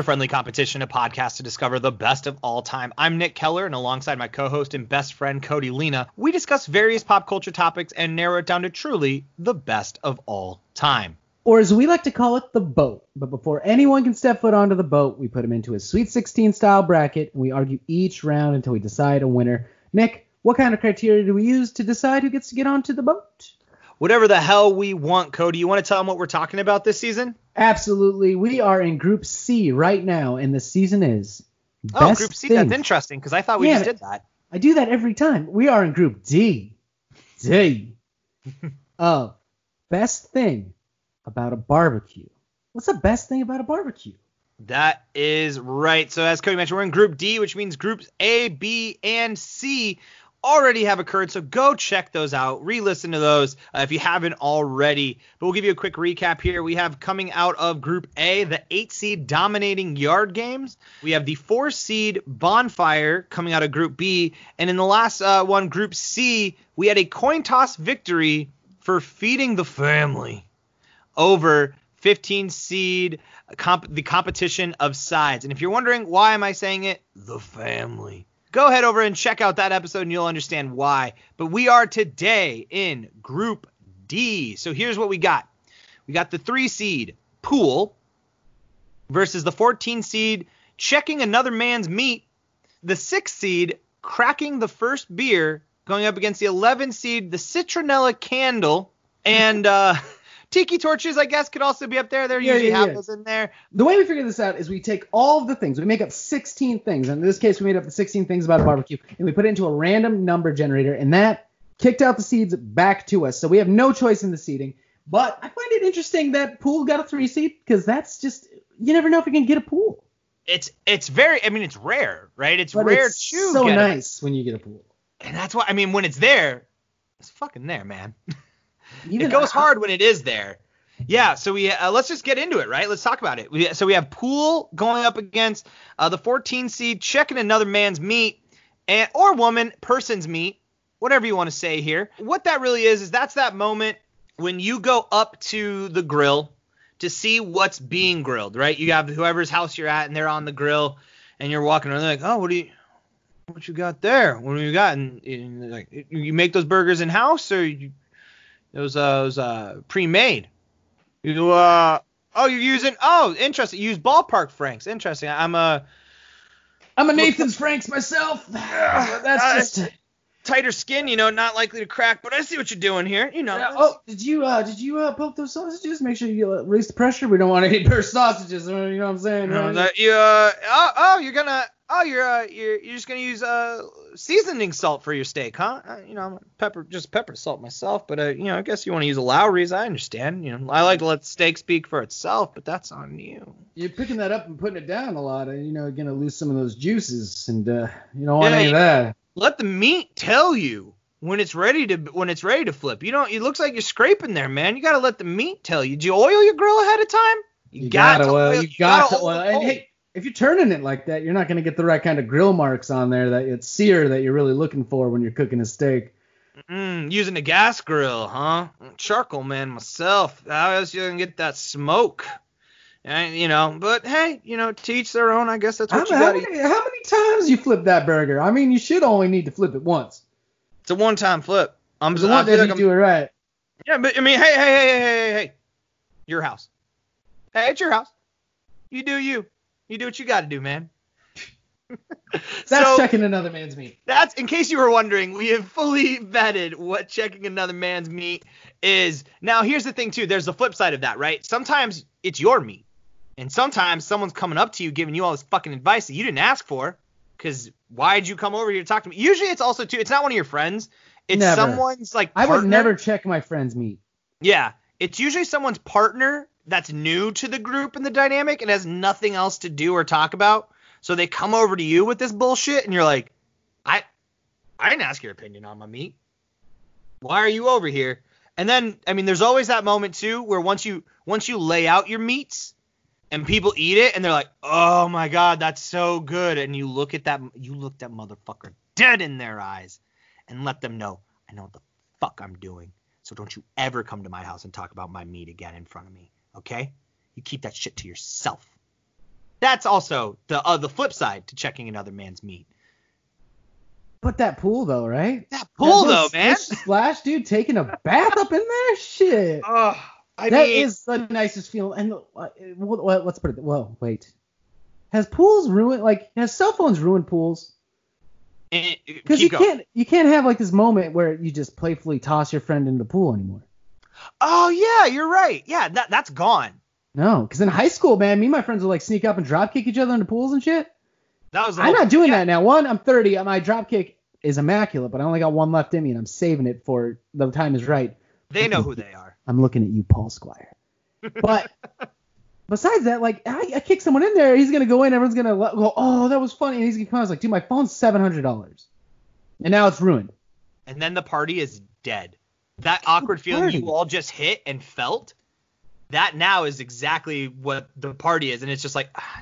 To Friendly Competition, a podcast to discover the best of all time. I'm Nick Keller, and alongside my co host and best friend Cody Lena, we discuss various pop culture topics and narrow it down to truly the best of all time. Or as we like to call it, the boat. But before anyone can step foot onto the boat, we put them into a Sweet 16 style bracket, and we argue each round until we decide a winner. Nick, what kind of criteria do we use to decide who gets to get onto the boat? Whatever the hell we want, Cody. You want to tell them what we're talking about this season? Absolutely. We are in Group C right now, and the season is. Oh, Group C. Thing. That's interesting because I thought we Yeah. just did that. I do that every time. We are in Group D. D. of uh, best thing about a barbecue. What's the best thing about a barbecue? That is right. So as Cody mentioned, we're in Group D, which means Groups A, B, and C already have occurred. So go check those out. Re-listen to those uh, if you haven't already. But we'll give you a quick recap here. We have coming out of Group A, the eight seed dominating yard games. We have the four seed bonfire coming out of Group B, and in the last uh, one, Group C, we had a coin toss victory for feeding the family over 15 seed comp- the competition of sides. And if you're wondering why am I saying it, the family. Go ahead over and check out that episode and you'll understand why. But we are today in Group D. So here's what we got. We got the 3 seed Pool versus the 14 seed checking another man's meat, the 6 seed cracking the first beer going up against the 11 seed the Citronella Candle and uh Tiki torches, I guess, could also be up there. There Yeah, usually yeah, have yeah. those in there. The way we figure this out is we take all of the things, we make up 16 things. And in this case, we made up the 16 things about a barbecue, and we put it into a random number generator, and that kicked out the seeds back to us. So we have no choice in the seeding. But I find it interesting that pool got a three seed because that's just you never know if you can get a pool. It's it's very. I mean, it's rare, right? It's But rare it's to so get it. nice when you get a pool. and that's why. I mean, when it's there, it's fucking there, man. Even it goes I- hard when it is there. Yeah, so we uh, let's just get into it, right? Let's talk about it. We, so we have Pool going up against uh, the 14 seed, checking another man's meat, and or woman, person's meat, whatever you want to say here. What that really is is that's that moment when you go up to the grill to see what's being grilled, right? You have whoever's house you're at, and they're on the grill, and you're walking around, they're like, oh, what do you what you got there? What do you got? And, and like, you make those burgers in house or you those uh, those uh pre-made? You uh oh you're using oh interesting. You use ballpark franks. Interesting. I'm a I'm a Nathan's Franks myself. That's Uh, just. tighter skin, you know, not likely to crack. But I see what you're doing here. You know. Yeah, oh, did you uh did you uh poke those sausages? Make sure you uh, release the pressure. We don't want any burst sausages. You know what I'm saying? You know, right? that you uh oh, oh you're gonna oh you're uh you're you're just gonna use uh seasoning salt for your steak, huh? Uh, you know, I'm pepper just pepper salt myself, but uh you know I guess you want to use a Lawry's. I understand. You know, I like to let steak speak for itself, but that's on you. You're picking that up and putting it down a lot, and you know, you're gonna lose some of those juices, and uh, you don't want Yeah, any of that. let the meat tell you when it's ready to when it's ready to flip. You don't. It looks like you're scraping there, man. You gotta let the meat tell you. Do you oil your grill ahead of time? You, got gotta to oil. You got to gotta oil. oil And hey, if you're turning it like that, you're not gonna get the right kind of grill marks on there that it's sear that you're really looking for when you're cooking a steak. Mm, using a gas grill, huh? Charcoal man myself. How else you gonna get that smoke? And, you know, but hey, you know, teach their own. I guess that's How, what you gotta. many, how many times you flip that burger? I mean, you should only need to flip it once. It's a one-time flip. I'm The I one that like you I'm- do it right. Yeah, but I mean, hey, hey, hey, hey, hey, hey, your house. Hey, it's your house. You do you. You do what you got to do, man. That's So- checking another man's meat. That's in case you were wondering, we have fully vetted what checking another man's meat is. Now, here's the thing too. There's the flip side of that, right? Sometimes it's your meat, and sometimes someone's coming up to you giving you all this fucking advice that you didn't ask for. Because why'd you come over here to talk to me? Usually, it's also too. It's not one of your friends. It's Never. someone's like. I would never check my friend's meat. Yeah, it's usually someone's partner that's new to the group and the dynamic and has nothing else to do or talk about. So they come over to you with this bullshit, and you're like, I, I didn't ask your opinion on my meat. Why are you over here? And then, I mean, there's always that moment too where once you once you lay out your meats and people eat it and they're like, oh my god, that's so good, and you look at that, you look that motherfucker dead in their eyes, and let them know, I know what the fuck I'm doing. So don't you ever come to my house and talk about my meat again in front of me, okay? You keep that shit to yourself. That's also the uh, the flip side to checking another man's meat. But that pool though, right? That pool That though, little man. Splash, dude, taking a bath up in there, shit. Oh, I That mean, is the nicest feeling. And uh, what, what, let's put it. Well, wait. Has pools ruined? Like, has cell phones ruined pools? eh, Because you going. can't you can't have like this moment where you just playfully toss your friend in the pool anymore. Oh yeah, you're right. Yeah, that that's gone. No, because in high school, man, me and my friends would like sneak up and drop kick each other into pools and shit. That was. I'm whole- not doing yeah. that now. One, I'm 30. My drop kick is immaculate, but I only got one left in me, and I'm saving it for the time is right. They know who they are. I'm looking at you, Paul Squire. But besides that, like I, I kick someone in there, he's gonna go in, everyone's gonna let- go, oh, that was funny, and he's gonna come out. I was like, dude, my phone's seven hundred dollars, and now it's ruined. And then the party is dead. That awkward feeling you all just hit and felt. That now is exactly what the party is, and it's just like, ah,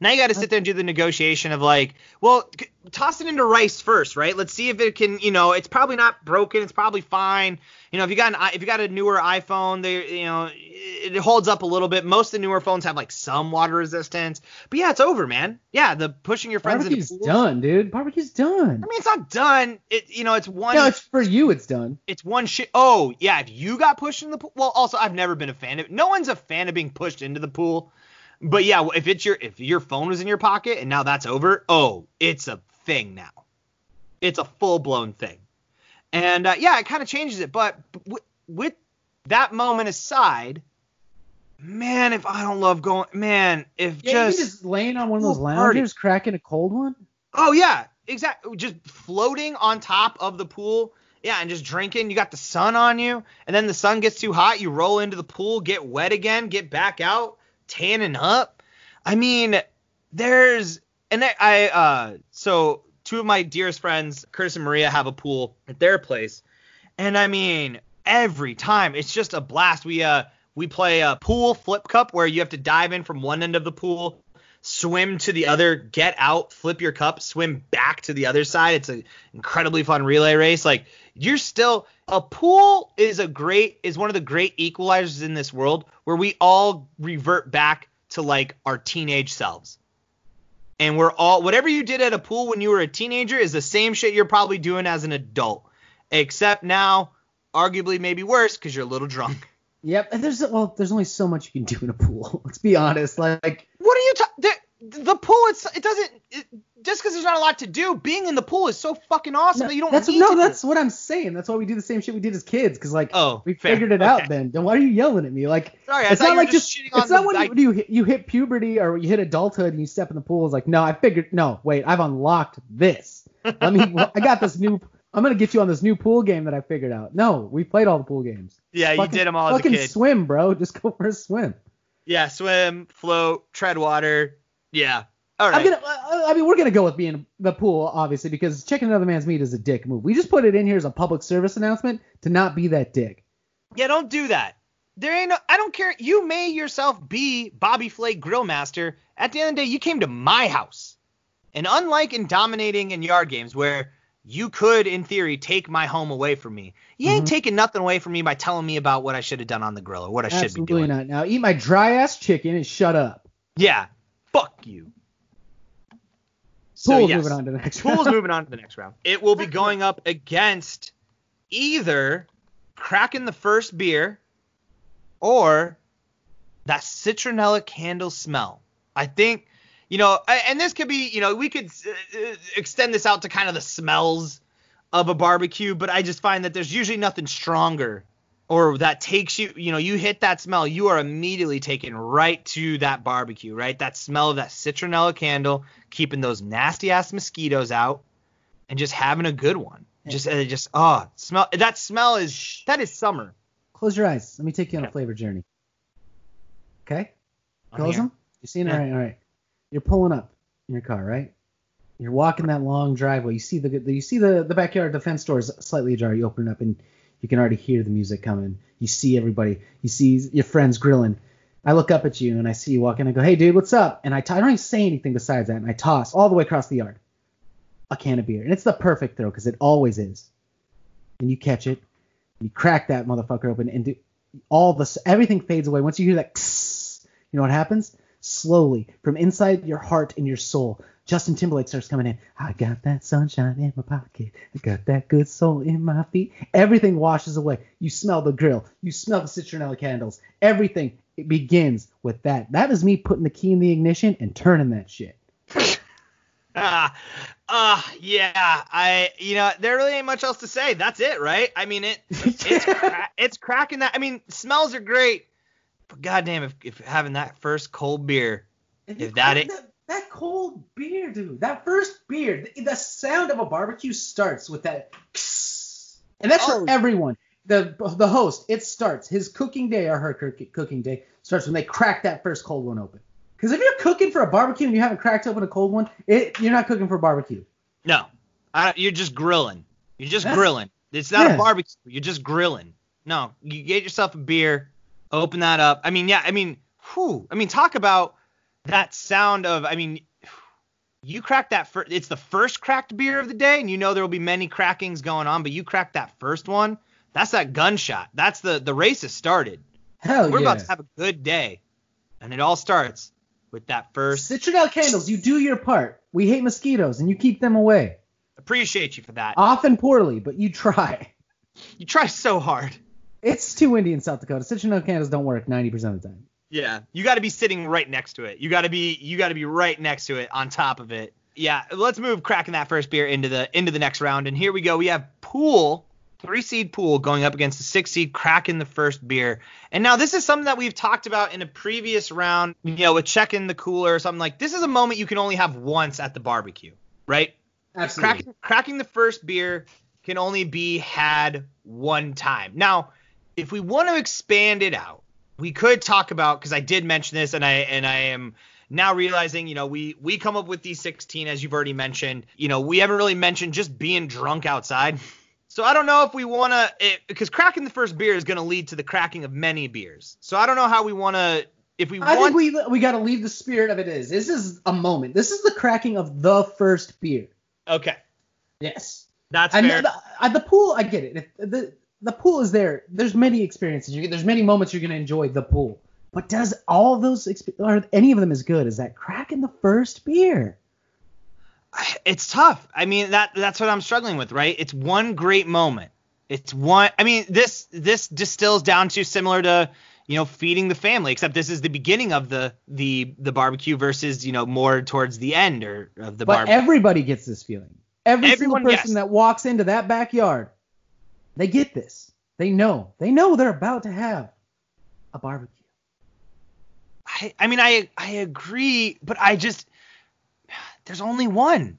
now you got to sit there and do the negotiation of like, well, toss it into rice first, right? Let's see if it can, you know, it's probably not broken, it's probably fine. You know, if you got an if you got a newer iPhone, they, you know, it, holds up a little bit. Most of the newer phones have like some water resistance, but yeah, it's over, man. Yeah, the pushing your friends into Barbecue's pools- done, dude. Barbecue's done. I mean, it's not done. It, you know, it's one. no, it's for you. It's done. it's one shit. Oh, yeah. If you got pushed in the pool, well, also I've never been a fan of. No one's a fan of being pushed into the pool. But yeah, if it's your if your phone was in your pocket and now that's over, oh, it's a thing now. It's a full blown thing. And uh, yeah, it kind of changes it. But w- with that moment aside, man, if I don't love going, man, if Yeah, just, just laying on one of those Pool party. loungers, cracking a cold one. Oh yeah, exactly. Just floating on top of the pool. Yeah, and just drinking. You got the sun on you, and then the sun gets too hot. You roll into the pool, get wet again, get back out, tanning up. I mean, there's and I, I uh so two of my dearest friends, Curtis and Maria, have a pool at their place, and I mean every time it's just a blast. We uh we play a pool flip cup where you have to dive in from one end of the pool swim to the other, get out, flip your cup, swim back to the other side. It's an incredibly fun relay race. Like you're still a pool is a great is one of the great equalizers in this world where we all revert back to like our teenage selves. And we're all whatever you did at a pool when you were a teenager is the same shit you're probably doing as an adult. Except now arguably maybe worse cuz you're a little drunk. Yep. And there's well, there's only so much you can do in a pool. Let's be honest. Like, What are you talking? The, pool, it's it doesn't it, just because there's not a lot to do. Being in the pool is so fucking awesome that you don't that's need no, to that's what I'm saying. That's why we do the same shit we did as kids. Cause like, Oh, we fair. figured it Okay. out then. Then why are you yelling at me? Like, Sorry, I it's not like just just. shitting on It's not the when I- you, you hit- you hit puberty or you hit adulthood and you step in the pool. It's like, no, I figured. No, wait, I've unlocked this. Let me. I got this new. I'm gonna get you on this new pool game that I figured out. No, we played all the pool games. Yeah, you did them all as a Fucking kid. swim, bro. Just go for a swim. Yeah, swim, float, tread water. Yeah. All right. I'm gonna. I mean, we're gonna go with being the pool, obviously, because checking another man's meat is a dick move. We just put it in here as a public service announcement to not be that dick. Yeah, don't do that. There ain't no. I don't care. You may yourself be Bobby Flay Grillmaster. At the end of the day, you came to my house. And unlike in dominating in yard games where you could, in theory, take my home away from me, you ain't Mhm. taking nothing away from me by telling me about what I should have done on the grill or what I should be doing. Absolutely not. Now eat my dry ass chicken and shut up. Yeah. Fuck you. So, Pool's yes. moving on to the next. Pool's round. moving on to the next round. It will be going up against either cracking the first beer or that citronella candle smell. I think, you know, and this could be, you know, we could uh, uh, extend this out to kind of the smells of a barbecue, but I just find that there's usually nothing stronger or that takes you, you know, you hit that smell, you are immediately taken right to that barbecue, right? That smell of that citronella candle, keeping those nasty ass mosquitoes out, and just having a good one. Just, uh, just, oh, smell. That smell is that is summer. Close your eyes. Let me take you on a flavor journey. Okay. Close them. You seen it? Yeah. All right. All right. You're pulling up in your car, right? You're walking that long driveway. You see the, the you see the the backyard. The fence door is slightly ajar. You open it up and you can already hear the music coming. You see everybody. You see your friends grilling. I look up at you and I see you walking. I go, "Hey, dude, what's up?" And I t- I don't even say anything besides that. And I toss all the way across the yard a can of beer, and it's the perfect throw because it always is. And you catch it, you crack that motherfucker open, and do, all the everything fades away once you hear that. you know what happens? slowly from inside your heart and your soul. Justin Timberlake starts coming in. I got that sunshine in my pocket. I got that good soul in my feet. Everything washes away. You smell the grill. You smell the citronella candles. Everything it begins with that. That is me putting the key in the ignition and turning that shit. Ah, uh, yeah. I, you know, there really ain't much else to say. That's it, right? I mean, it, it's, cra- it's cracking that. I mean, smells are great, but goddamn, if, if having that first cold beer, if that it, that, that cold beer, dude, that first beer, the, the sound of a barbecue starts with that, and that's Oh. for everyone. The the host, it starts his cooking day or her cooking day starts when they crack that first cold one open. Because if you're cooking for a barbecue and you haven't cracked open a cold one, it, you're not cooking for a barbecue. no, I, you're just grilling. You're just That's- grilling. It's not Yeah. a barbecue. You're just grilling. No, you get yourself a beer, open that up. I mean, yeah. I mean, whew. I mean, talk about that sound of. I mean, you crack that first. It's the first cracked beer of the day, and you know there will be many crackings going on, but you crack that first one. That's that gunshot. That's the the race has started. Hell yeah. We're yeah. about to have a good day, and it all starts with that first. Citronella candles, you do your part. We hate mosquitoes and you keep them away. Appreciate you for that. Often poorly, but you try. You try so hard. It's too windy in South Dakota. Citronella candles don't work 90% of the time. Yeah, you got to be sitting right next to it. You got to be you got to be right next to it, on top of it. Yeah, let's move cracking that first beer into the into the next round. And here we go. We have pool, three seed pool going up against the six seed cracking the first beer. And now this is something that we've talked about in a previous round. You know, with checking the cooler or something like. This is a moment you can only have once at the barbecue, right? Absolutely. cracking, cracking the first beer can only be had one time. Now, if we want to expand it out, we could talk about because I did mention this, and I and I am now realizing, you know, we we come up with these 16 as you've already mentioned. You know, we haven't really mentioned just being drunk outside. So I don't know if we want to because cracking the first beer is going to lead to the cracking of many beers. So I don't know how we want to if we want, I want think we we got to leave the spirit of it is. This is a moment. This is the cracking of the first beer. Okay. Yes. That's I fair. know the, uh, the pool. I get it. If the the pool is there. There's many experiences. You, there's many moments you're gonna enjoy the pool. But does all those exp- are any of them as good as that cracking the first beer? it's tough. I mean that that's what I'm struggling with, right? It's one great moment. It's one I mean this this distills down to similar to you know feeding the family except this is the beginning of the the the barbecue versus you know more towards the end or of the But barbecue. everybody gets this feeling. Every Everyone, single person yes. that walks into that backyard, they get this. They know. They know they're about to have a barbecue. I, I mean I I agree, but I just there's only one.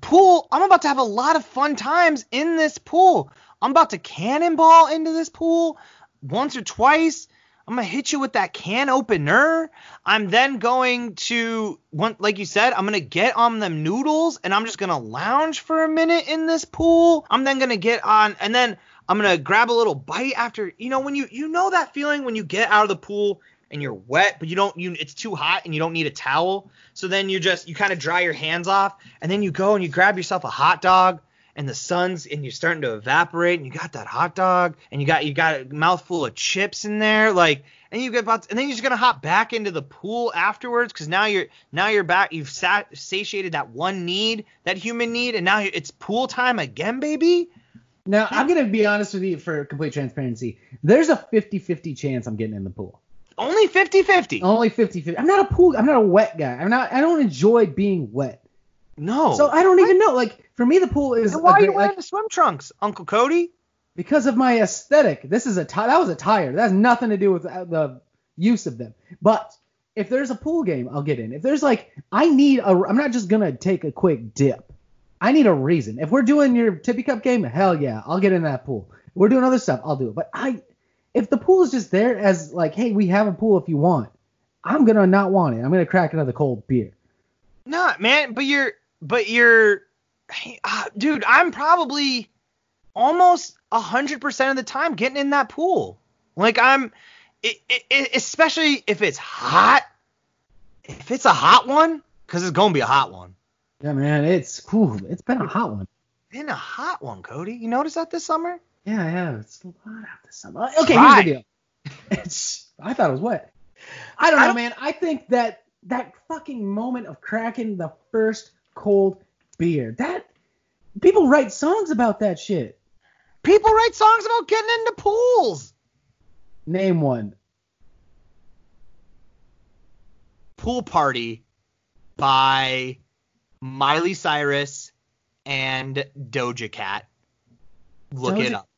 Pool, I'm about to have a lot of fun times in this pool. I'm about to cannonball into this pool once or twice. I'm gonna hit you with that can opener. I'm then going to, like you said, I'm gonna get on them noodles and I'm just gonna lounge for a minute in this pool. I'm then gonna get on, and then I'm gonna grab a little bite after. You know when you you know that feeling when you get out of the pool and you're wet, but you don't you it's too hot and you don't need a towel. So then you just you kind of dry your hands off and then you go and you grab yourself a hot dog and the sun's and you're starting to evaporate and you got that hot dog and you got you got a mouthful of chips in there like and you get about and then you're just gonna hop back into the pool afterwards because now you're now you're back you've sat, satiated that one need that human need and now it's pool time again baby Now, I'm going to be honest with you for complete transparency. There's a 50-50 chance I'm getting in the pool. only 50 50 Only 50-50. I'm not a pool. I'm not a wet guy. I'm not. I don't enjoy being wet. no So I don't even know. Like for me, the pool is Then why are you great- wearing like, the swim trunks uncle cody because of my aesthetic. This is a ti- that was a tire. That has nothing to do with uh, the use of them. But if there's a pool game, I'll get in. If there's like I need a I'm not just gonna take a quick dip. I need a reason. If we're doing your tippy cup game, hell yeah, I'll get in that pool. If we're doing other stuff, I'll do it. But I if the pool is just there as like, hey, we have a pool if you want, I'm gonna not want it. I'm gonna crack another cold beer. Nah, man, but you're, but you're, uh, dude. I'm probably almost hundred percent of the time getting in that pool. Like I'm, it, it, especially if it's hot. If it's a hot one, because it's gonna be a hot one. Yeah, man, it's whew, it's been a hot one. Been a hot one, Cody. You notice that this summer? Yeah, yeah, it's a lot out this summer. Okay, Dry. here's the deal. It's I thought it was wet. I don't I know, don't- man. I think that that fucking moment of cracking the first cold beer. That people write songs about that shit. People write songs about getting into pools. Name one. Pool Party by Miley Cyrus and Doja Cat. Look Doja- it up.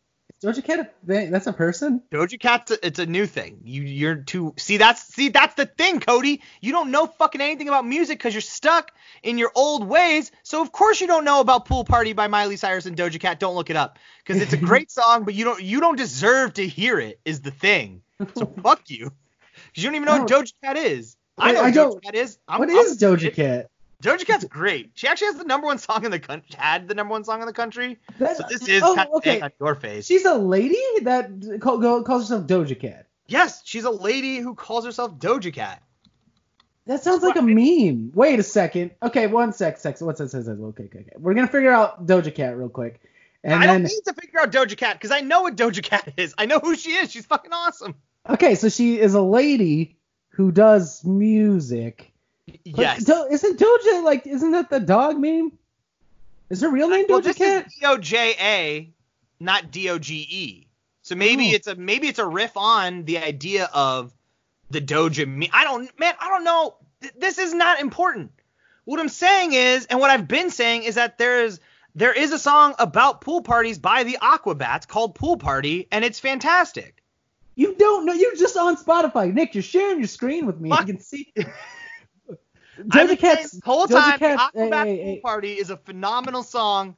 Doja Cat, that's a person. Doja Cat's a, it's a new thing. You you're too see that's see that's the thing, Cody. You don't know fucking anything about music because you're stuck in your old ways. So of course you don't know about Pool Party by Miley Cyrus and Doja Cat. Don't look it up because it's a great song, but you don't you don't deserve to hear it. Is the thing. So fuck you because you don't even know what Doja Cat is. I know I what Doja Cat is. I'm, what is Doja Cat? Doja Cat's great. She actually has the number one song in the country. Had the number one song in the country. That- So this is oh, kind of okay. on your face. She's a lady that calls herself Doja Cat. yes, she's a lady who calls herself Doja Cat. That sounds like a meme. Wait a second. Okay, one sec, sec. What's that? Says okay, okay, okay. We're gonna figure out Doja Cat real quick, and I then don't need to figure out Doja Cat because I know what Doja Cat is. I know who she is. She's fucking awesome. okay, so she is a lady who does music. Yes. Isn't Doja like? Isn't that the dog meme? Is her real name well, Doja this Cat? D O J A, not D O G E. So maybe Oh. it's a maybe it's a riff on the idea of the Doja. meme. I don't, man. I don't know. Th- This is not important. What I'm saying is, and what I've been saying is that there is there is a song about pool parties by the Aquabats called Pool Party, and it's fantastic. You don't know. You're just on Spotify, Nick. You're sharing your screen with me. You can see. Doja Cat's whole time, Cat's- the Aquabat hey, hey. Party is a phenomenal song,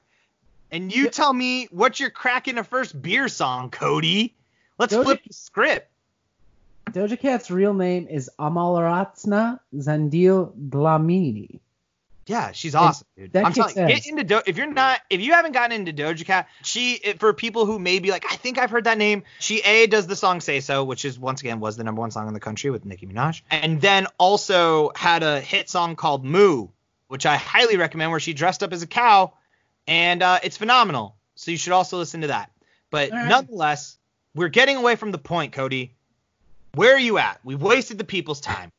and you Yeah. tell me what you're cracking a first beer song, Cody. Let's Doja- flip the script. Doja Cat's real name is Amalaratna Zandil Dlamini. Yeah, she's awesome, dude. that I'm telling you, get into Do- if you're not if you haven't gotten into Doja Cat, she for people who may be like, I think I've heard that name. She a does the song Say So, which is once again was the number one song in the country with Nicki Minaj, and then also had a hit song called Moo, which I highly recommend, where she dressed up as a cow, and uh, it's phenomenal. So you should also listen to that. But right. nonetheless, we're getting away from the point, Cody. Where are you at? We've wasted the people's time.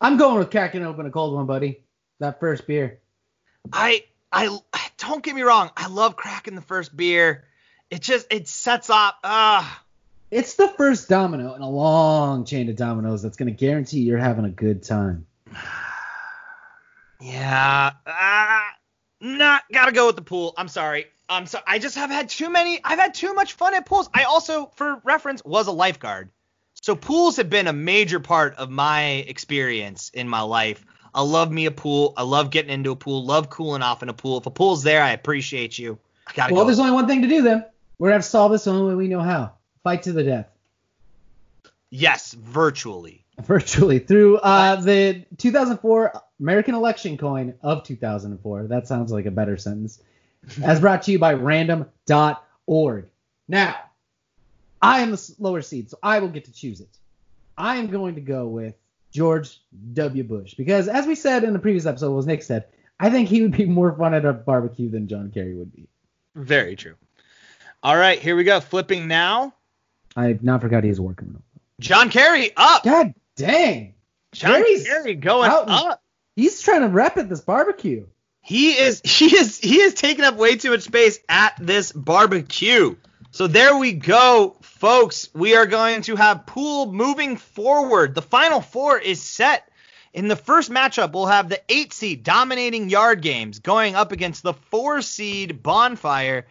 I'm going with cracking open a cold one, buddy. That first beer. I I don't get me wrong. I love cracking the first beer. It just it sets up. Ah, It's the first domino in a long chain of dominoes that's going to guarantee you're having a good time. yeah. Ah, not gotta go with the pool. I'm sorry. I'm sorry. I just have had too many. I've had too much fun at pools. I also, for reference, was a lifeguard. So pools have been a major part of my experience in my life. I love me a pool. I love getting into a pool. Love cooling off in a pool. If a pool's there, I appreciate you. I gotta Well, go. there's only one thing to do then. We're to have to solve this the only way we know how. Fight to the death. Yes, virtually. Virtually through uh, the 2004 American election coin of 2004. That sounds like a better sentence. As brought to you by random.org. Now, I am the lower seed, so I will get to choose it. I am going to go with George W. Bush because, as we said in the previous episode, as Nick said, I think he would be more fun at a barbecue than John Kerry would be. Very true. All right, here we go. Flipping now. I not forgot he's working. John Kerry up. God dang, John Kerry's Kerry going out up. he's trying to rep at this barbecue. He is he is he is taking up way too much space at this barbecue. So there we go, folks. We are going to have pool moving forward. The final four is set. In the first matchup, we'll have the eight seed dominating yard games going up against the four seed bonfire.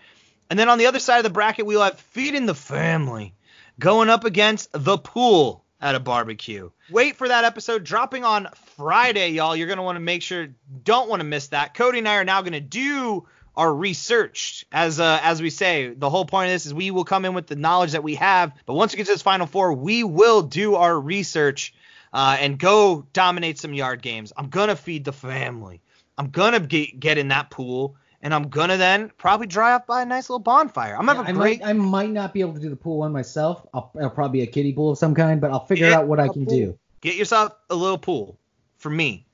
And then on the other side of the bracket, we'll have feeding the family going up against the pool at a barbecue. Wait for that episode dropping on Friday, y'all. You're going to want to make sure don't want to miss that. Cody and I are now going to do our research. As uh, as we say, the whole point of this is we will come in with the knowledge that we have, but once we get to this final four, we will do our research uh, and go dominate some yard games. I'm gonna feed the family. I'm gonna get, get in that pool, and I'm gonna then probably dry up by a nice little bonfire. I'm I a great might I might not be able to do the pool one myself. I'll, it'll probably be a kiddie pool of some kind, but I'll figure Get out what I can pool. do. Get yourself a little pool for me.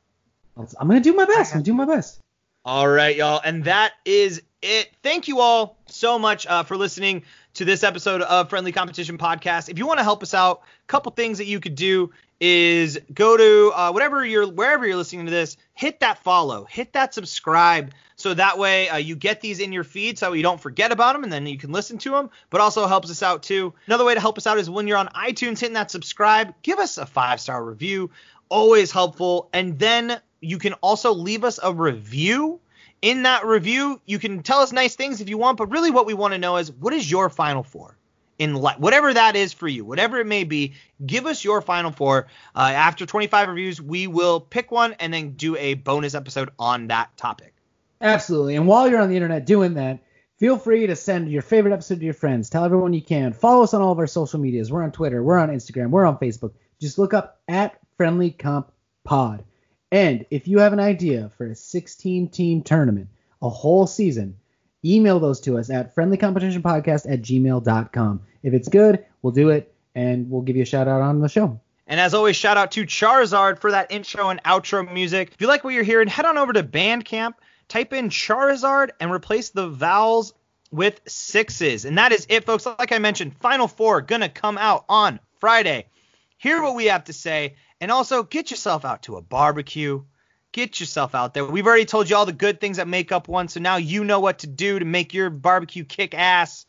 I'm gonna do my best. I'm gonna do my best. All right, y'all. And that is it. Thank you all so much uh, for listening to this episode of Friendly Competition Podcast. If you want to help us out, a couple things that you could do is go to uh, whatever you're wherever you're listening to this, hit that follow, hit that subscribe, so that way uh, you get these in your feed, so you don't forget about them, and then you can listen to them. But also helps us out too. Another way to help us out is when you're on iTunes, hitting that subscribe, give us a five star review, always helpful, and then you can also leave us a review. In that review, you can tell us nice things if you want, but really what we want to know is what is your final four? in life, whatever that is for you, whatever it may be, give us your final four. Uh, after 25 reviews, we will pick one and then do a bonus episode on that topic. Absolutely. And while you're on the internet doing that, feel free to send your favorite episode to your friends. Tell everyone you can. Follow us on all of our social medias. We're on Twitter, we're on Instagram, we're on Facebook. Just look up at Friendly Comp Pod. And if you have an idea for a 16 team tournament, a whole season, email those to us at friendlycompetitionpodcast at gmail.com. If it's good, we'll do it and we'll give you a shout out on the show. And as always, shout out to Charizard for that intro and outro music. If you like what you're hearing, head on over to Bandcamp, type in Charizard, and replace the vowels with sixes. And that is it, folks. Like I mentioned, Final Four gonna come out on Friday. Hear what we have to say, and also get yourself out to a barbecue Get yourself out there. We've already told you all the good things that make up one, so now you know what to do to make your barbecue kick ass.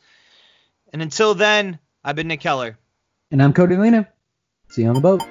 And until then, I've been Nick Keller. And I'm Cody Lena. See you on the boat.